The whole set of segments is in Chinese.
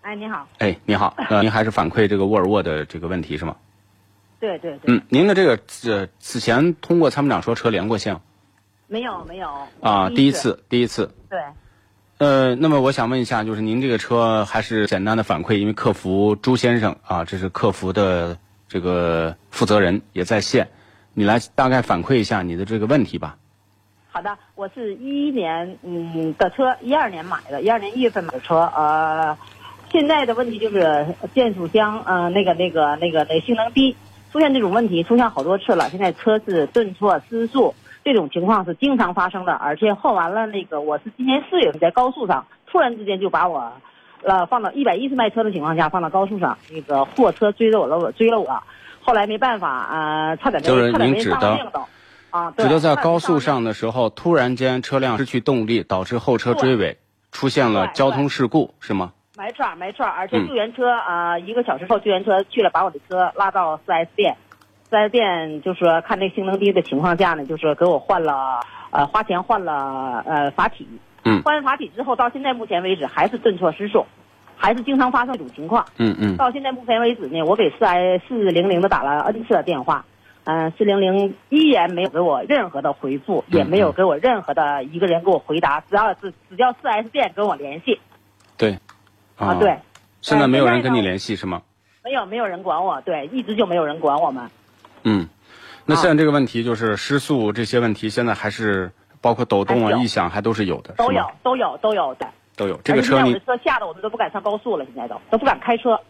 哎，你好，哎，你好，呃，您还是反馈这个沃尔沃的这个问题是吗？对对对，嗯，您的这个呃，此前通过参谋长说车连过线没有没有啊，第一次，第一次。对，呃，那么我想问一下，就是您这个车还是简单的反馈，因为客服朱先生啊，这是客服的这个负责人也在线，你来大概反馈一下你的这个问题吧。好的，我是一一年嗯的车，一二年买的，一二年一月份买的车，呃，现在的问题就是变速箱呃那个那个那个那性能低，出现这种问题出现好多次了，现在车是顿挫失速，这种情况是经常发生的，而且换完了那个我是今年四月份在高速上突然之间就把我，呃放到一百一十迈车的情况下放到高速上，那个货车追着我了，我追了我，后来没办法啊，差点没差点没上命都。啊，指的在高速上的时候，突然间车辆失去动力，导致后车追尾，出现了交通事故，是吗？没错，没错。而且救援车啊，一个小时后救援车去了，把我的车拉到四 S 店，四 S 店就说看这性能低的情况下呢，就是给我换了，呃，花钱换了呃阀体。嗯。换完阀体之后，到现在目前为止还是顿挫失速，还是经常发生这种情况。嗯嗯。到现在目前为止呢，我给四 S 四零零的打了 N 次的电话。嗯，四零零依然没有给我任何的回复，也没有给我任何的一个人给我回答，只要是只要四 S 店跟我联系。对，啊对。现在没有人跟你联系是吗？没有，没有人管我，对，一直就没有人管我们。嗯，那现在这个问题就是失速这些问题，现在还是包括抖动啊、异响还都是有的，都有，都有，都有的，都有。这个车你车吓得我们都不敢上高速了，现在都都不敢开车。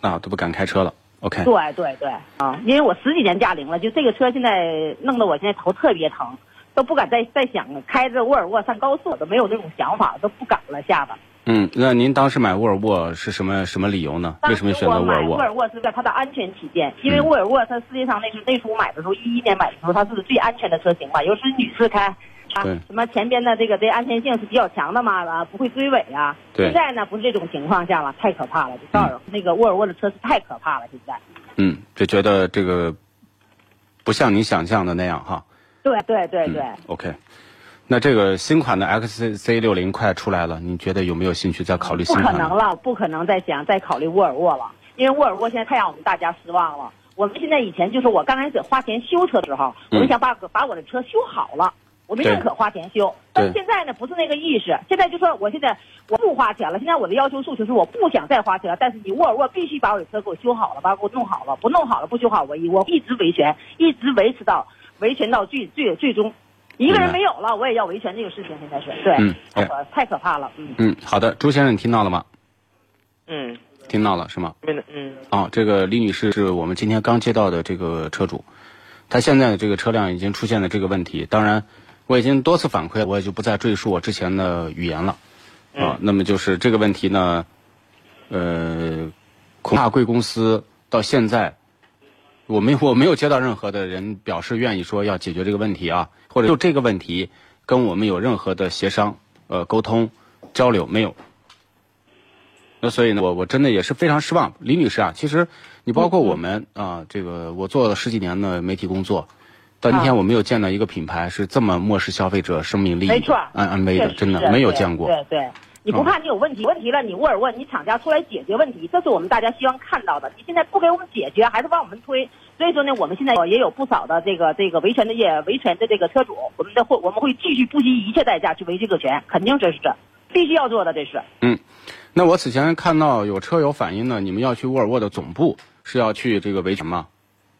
啊，都不敢开车了。OK，对对对啊，因为我十几年驾龄了，就这个车现在弄得我现在头特别疼，都不敢再再想开着沃尔沃上高速，都没有那种想法，都不敢了，吓得。嗯，那您当时买沃尔沃是什么什么理由呢？为什么选择沃尔沃？沃尔沃是在它的安全起见，因为沃尔沃它世界上那时那时候买的时候，一一年买的时候，它是最安全的车型嘛，尤其是女士开。啊，什么前边的这个这安全性是比较强的嘛？啊，不会追尾啊。对。现在呢，不是这种情况下了，太可怕了。就告诉那个沃尔沃的车是太可怕了，现在。嗯，就觉得这个不像你想象的那样哈。对对对对。OK，那这个新款的 XC 六零快出来了，你觉得有没有兴趣再考虑新款？不可能了，不可能再想再考虑沃尔沃了，因为沃尔沃现在太让我们大家失望了。我们现在以前就是我刚开始花钱修车的时候，我们想把把我的车修好了。我们认可花钱修，但是现在呢不是那个意思。现在就说我现在我不花钱了，现在我的要求诉求是我不想再花钱了。但是你沃尔沃必须把我的车给我修好了，把给我弄好了，不弄好了不修好我一我一直维权，一直维持到维权到最最最终，一个人没有了我也要维权这个事情。现在是对，太可太可怕了。嗯嗯，好的，朱先生你听到了吗？嗯，听到了是吗？嗯。啊，这个李女士是我们今天刚接到的这个车主，她现在的这个车辆已经出现了这个问题，当然。我已经多次反馈，我也就不再赘述我之前的语言了，啊，那么就是这个问题呢，呃，恐怕贵公司到现在，我没我没有接到任何的人表示愿意说要解决这个问题啊，或者就这个问题跟我们有任何的协商、呃沟通、交流没有。那所以呢，我我真的也是非常失望，李女士啊，其实你包括我们啊，这个我做了十几年的媒体工作。到今天我没有见到一个品牌是这么漠视消费者生命利益、安安危的，真的没有见过。对对，你不怕你有问题？问题了，你沃尔沃，你厂家出来解决问题，这是我们大家希望看到的。你现在不给我们解决，还是往我们推，所以说呢，我们现在也有不少的这个这个维权的业维权的这个车主，我们的会我们会继续不惜一切代价去维这个权，肯定这是这。必须要做的，这是。嗯，那我此前看到有车友反映呢，你们要去沃尔沃的总部，是要去这个维权吗？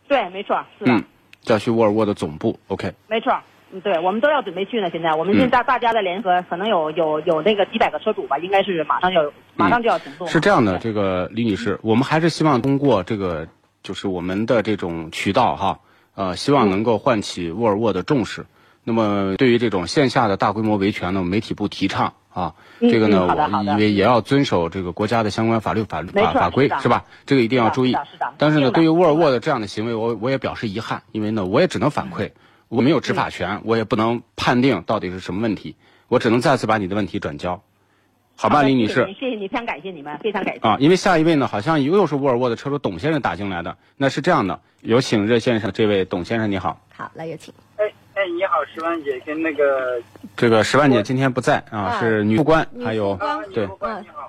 对，没错，是的，嗯，要去沃尔沃的总部。OK，没错。嗯，对，我们都要准备去呢。现在我们现在大家的联合，可能有有有那个几百个车主吧，应该是马上要马上就要行动了。是这样的，这个李女士，我们还是希望通过这个就是我们的这种渠道哈，呃，希望能够唤起沃尔沃的重视。那么对于这种线下的大规模维权呢，媒体不提倡啊，嗯这个呢，我因为也要遵守这个国家的相关法律法律法法规是吧？这个一定要注意。但是呢，对于沃尔沃的这样的行为，我我也表示遗憾，因为呢，我也只能反馈，我没有执法权，我也不能判定到底是什么问题，我只能再次把你的问题转交，好吧，的李女士谢谢。你非常感谢你们，非常感谢。啊，因为下一位呢，好像又是沃尔沃的车主董先生打进来的。那是这样的，有请热线上的这位董先生，你好。好，来有请。哎哎，你好，十万姐跟那个这个十万姐今天不在啊，啊是女副官，还有啊，对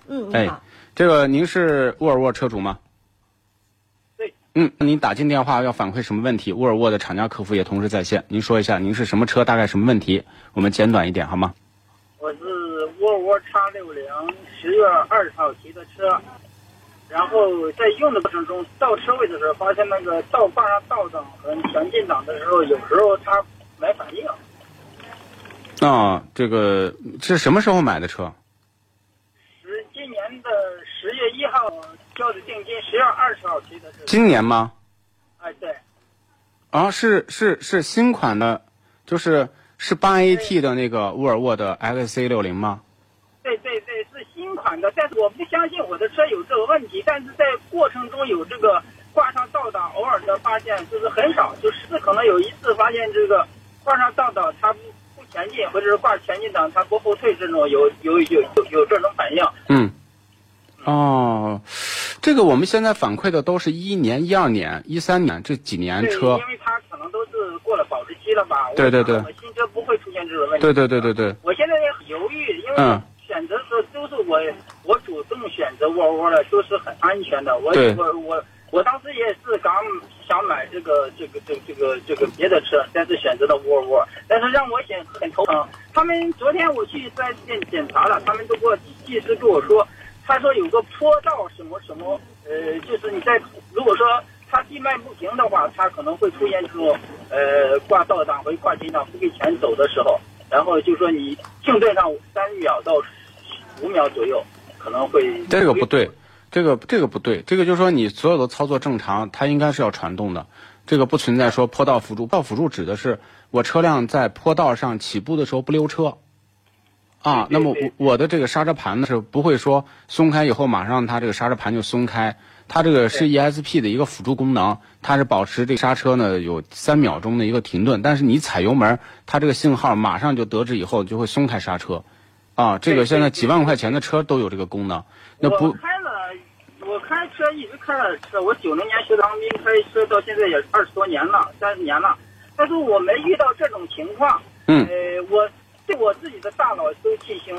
嗯，哎你好。这个您是沃尔沃车主吗？对。嗯，那您打进电话要反馈什么问题？沃尔沃的厂家客服也同时在线，您说一下您是什么车，大概什么问题？我们简短一点好吗？我是沃尔沃 X 六零十月二十号提的车，然后在用的过程中，倒车位的时候发现那个倒挂上倒档和前进档的时候，有时候它没反应。啊，这个是什么时候买的车？十今年的十月一号定金，十月二十号提的是。今年吗？哎，对，啊，是是是新款的，就是是八 AT 的那个沃尔沃的 XC 六零吗？对对对，是新款的，但是我不相信我的车有这个问题，但是在过程中有这个挂上倒档，偶尔的发现就是很少，就是可能有一次发现这个挂上倒档它不不前进，或者是挂前进档它不后退，这种有有有有有这种反应。嗯，哦，这个我们现在反馈的都是一一年、一二年、一三年这几年，车因。为它可能都是过了保质期了吧？对对对新车不会出现这种问题。对对对对对，我现在也很犹豫，因为嗯选择的时候都是我我主动选择沃尔沃的，都是很安全的。我我我我当时也是刚想买这个这个这个这个这个别的车，但是选择了沃尔沃，但是让我显很头疼。他们昨天我去四 S 店检查了，他们都给我技师跟我说，他说有个坡道什么什么，呃，就是你在如果说它地脉不平的话，它可能会出现这种呃挂倒档或者挂前档不给前走的时候，然后就说你静顿上三秒到五秒左右，可能会这个不对，这个这个不对，这个就是说你所有的操作正常，它应该是要传动的，这个不存在说坡道辅助。坡道辅助指的是我车辆在坡道上起步的时候不溜车。啊，那么我我的这个刹车盘呢是不会说松开以后马上它这个刹车盘就松开，它这个是 ESP 的一个辅助功能，它是保持这个刹车呢有三秒钟的一个停顿，但是你踩油门，它这个信号马上就得知以后就会松开刹车，啊，这个现在几万块钱的车都有这个功能，那不开了，我开车一直开了车，我九零年学当兵，开车到现在也二十多年了，三十年了，但是我没遇到这种情况。嗯。呃，我对我自己的大脑都进行，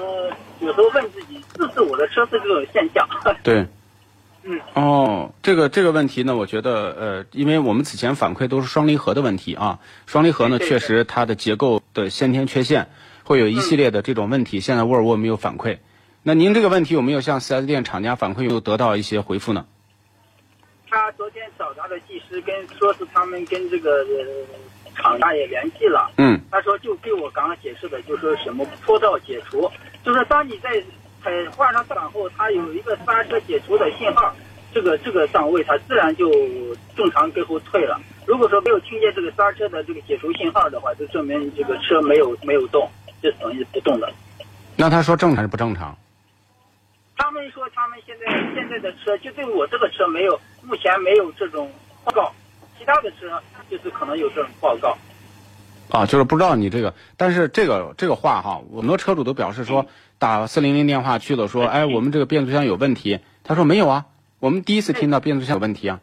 有时候问自己，是不是我的车是这种现象？对。嗯，哦，这个这个问题呢，我觉得呃，因为我们此前反馈都是双离合的问题啊，双离合呢确实它的结构的先天缺陷，会有一系列的这种问题。现在沃尔沃没有反馈，那您这个问题有没有向 4S 店厂家反馈，有没有得到一些回复呢？他昨天找他的技师跟说是他们跟这个、呃、厂家也联系了，嗯他说就给我刚刚解释的，就说什么坡道解除，就是当你在踩挂上档后，它有一个刹车解除的信号，这个这个档位它自然就正常跟后退了。如果说没有听见这个刹车的这个解除信号的话，就证明这个车没有没有动，就等于不动的。那他说正常还是不正常？他们说他们现在现在的车就对我这个车没有，目前没有这种报告，其他的车就是可能有这种报告。啊，就是不知道你这个，但是这个这个话哈，很多车主都表示说打四零零电话去了，说哎，我们这个变速箱有问题。他说没有啊，我们第一次听到变速箱有问题啊，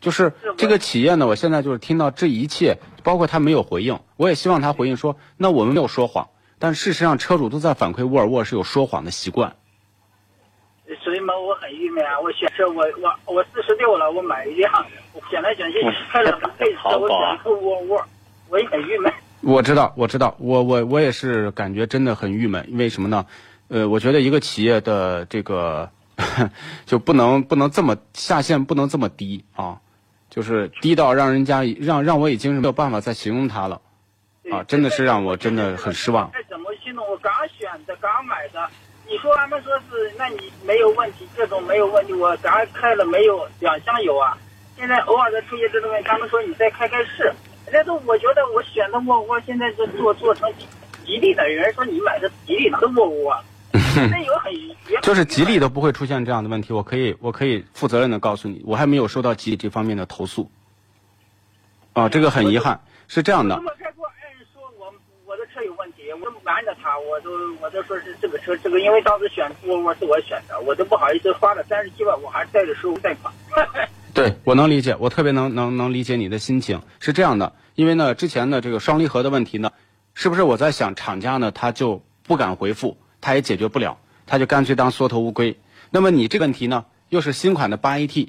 就是这个企业呢，我现在就是听到这一切，包括他没有回应，我也希望他回应说，那我们没有说谎，但事实上车主都在反馈沃尔沃是有说谎的习惯。所以嘛，我很郁闷啊！我选车，我我我四十六了，我买一辆，我选来捡去开了个配车，我选个窝窝，我也很郁闷。我知道，我知道，我我我也是感觉真的很郁闷，因为什么呢？呃，我觉得一个企业的这个 就不能不能这么下限不能这么低啊，就是低到让人家让让我已经是没有办法再形容它了啊，真的是让我真的很失望。哎，怎么形容？我刚选的，刚买的。你说他们说是，那你没有问题，这种没有问题。我刚开了没有两箱油啊，现在偶尔的出现这种问题，他们说你再开开试。那都我觉得我选的沃尔沃，现在是做做成吉利的，有人说你买的吉利的沃尔沃，那有很就是吉利都不会出现这样的问题，我可以我可以负责任的告诉你，我还没有收到吉利这方面的投诉。啊，这个很遗憾，是这样的。我我的车有问题，我瞒着他，我都我都说是这个车，这个因为当时选沃尔沃是我选的，我都不好意思花了三十七万，我还带着收入贷款。对我能理解，我特别能能能理解你的心情。是这样的，因为呢，之前的这个双离合的问题呢，是不是我在想，厂家呢他就不敢回复，他也解决不了，他就干脆当缩头乌龟。那么你这个问题呢，又是新款的八 AT，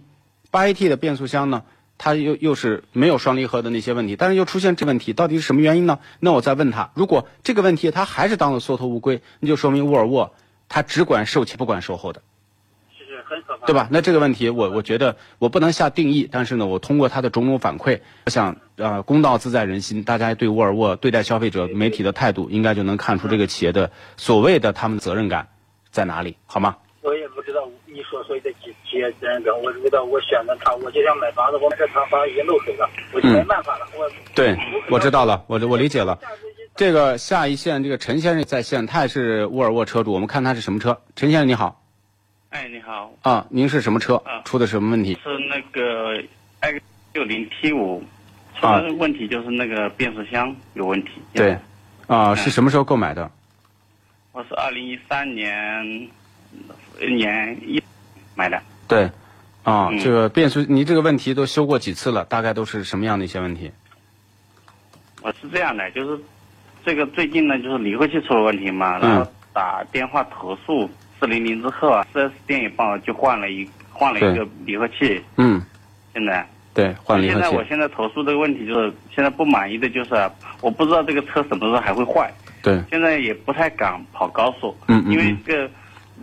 八 AT 的变速箱呢？它又又是没有双离合的那些问题，但是又出现这问题，到底是什么原因呢？那我再问他，如果这个问题他还是当了缩头乌龟，那就说明沃尔沃它只管售前不管售后的，很可怕，对吧？那这个问题我我觉得我不能下定义，但是呢，我通过他的种种反馈，我想呃公道自在人心，大家对沃尔沃对待消费者媒体的态度，应该就能看出这个企业的所谓的他们的责任感在哪里，好吗？我也不知道你所说的企企业责任感，我知道我选择他，我就想买房子，我这套房已经漏水了，我就没办法了。我对，我知道了，我我理解了。这个下一线，这个陈先生在线，他也是沃尔沃车主，我们看他是什么车。陈先生你好。哎，你好。啊，您是什么车？啊出的什么问题？是那个 X 六零 T 五，出的问题就是那个变速箱有问题。对。啊，是什么时候购买的？我是二零一三年。年一买的对，啊，这个变速你这个问题都修过几次了？大概都是什么样的一些问题？我是这样的，就是这个最近呢，就是离合器出了问题嘛，然后打电话投诉四零零之后啊，四 S 店也帮我就换了一换了一个离合器。嗯，现在对换离合器。现在我现在投诉这个问题就是现在不满意的就是我不知道这个车什么时候还会坏。对，现在也不太敢跑高速。嗯因为这个。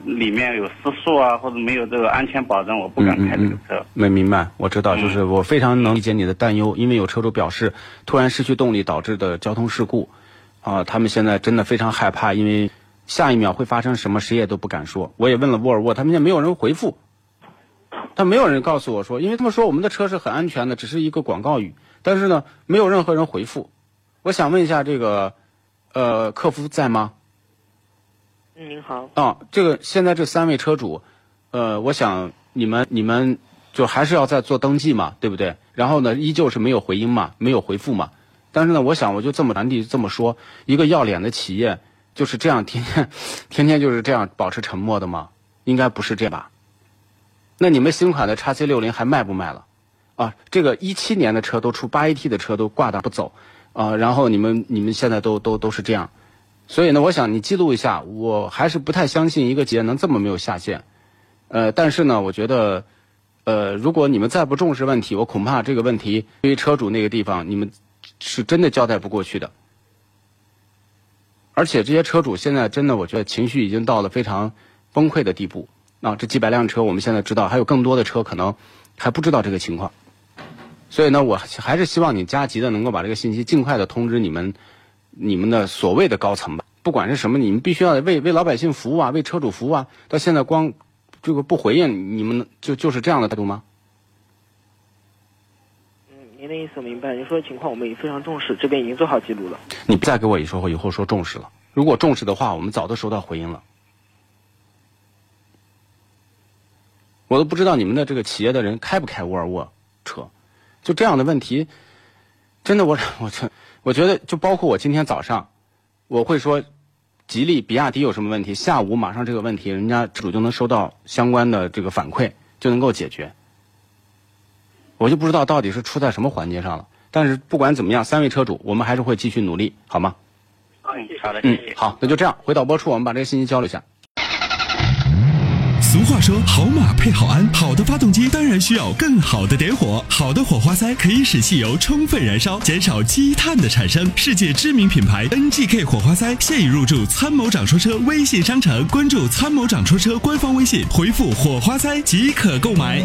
里面有失速啊，或者没有这个安全保证，我不敢开这个车。没明白，我知道，就是我非常能理解你的担忧，因为有车主表示突然失去动力导致的交通事故，啊，他们现在真的非常害怕，因为下一秒会发生什么，谁也都不敢说。我也问了沃尔沃，他们现在没有人回复，但没有人告诉我说，因为他们说我们的车是很安全的，只是一个广告语，但是呢，没有任何人回复。我想问一下，这个呃，客服在吗？嗯，您好。啊，这个现在这三位车主，呃，我想你们你们就还是要再做登记嘛，对不对？然后呢，依旧是没有回音嘛，没有回复嘛。但是呢，我想我就这么传递这么说，一个要脸的企业就是这样天天天天就是这样保持沉默的吗？应该不是这吧？那你们新款的叉 C 六零还卖不卖了？啊，这个一七年的车都出八 AT 的车都挂那不走，啊，然后你们你们现在都都都是这样。所以呢，我想你记录一下，我还是不太相信一个节能这么没有下限。呃，但是呢，我觉得，呃，如果你们再不重视问题，我恐怕这个问题对于车主那个地方，你们是真的交代不过去的。而且这些车主现在真的，我觉得情绪已经到了非常崩溃的地步。啊，这几百辆车，我们现在知道，还有更多的车可能还不知道这个情况。所以呢，我还是希望你加急的能够把这个信息尽快的通知你们。你们的所谓的高层吧，不管是什么，你们必须要为为老百姓服务啊，为车主服务啊。到现在光这个不回应，你们就就是这样的态度吗？您的意思我明白。您说的情况我们也非常重视，这边已经做好记录了。你再给我一说，以后说重视了。如果重视的话，我们早都收到回音了。我都不知道你们的这个企业的人开不开沃尔沃车，就这样的问题，真的我我这。我觉得，就包括我今天早上，我会说，吉利、比亚迪有什么问题，下午马上这个问题，人家车主就能收到相关的这个反馈，就能够解决。我就不知道到底是出在什么环节上了。但是不管怎么样，三位车主，我们还是会继续努力，好吗？嗯，好的，谢谢。好，那就这样，回导播处，我们把这个信息交流一下。俗话说，好马配好鞍，好的发动机当然需要更好的点火。好的火花塞可以使汽油充分燃烧，减少积碳的产生。世界知名品牌 NGK 火花塞现已入驻参谋长说车微信商城，关注参谋长说车官方微信，回复火花塞即可购买。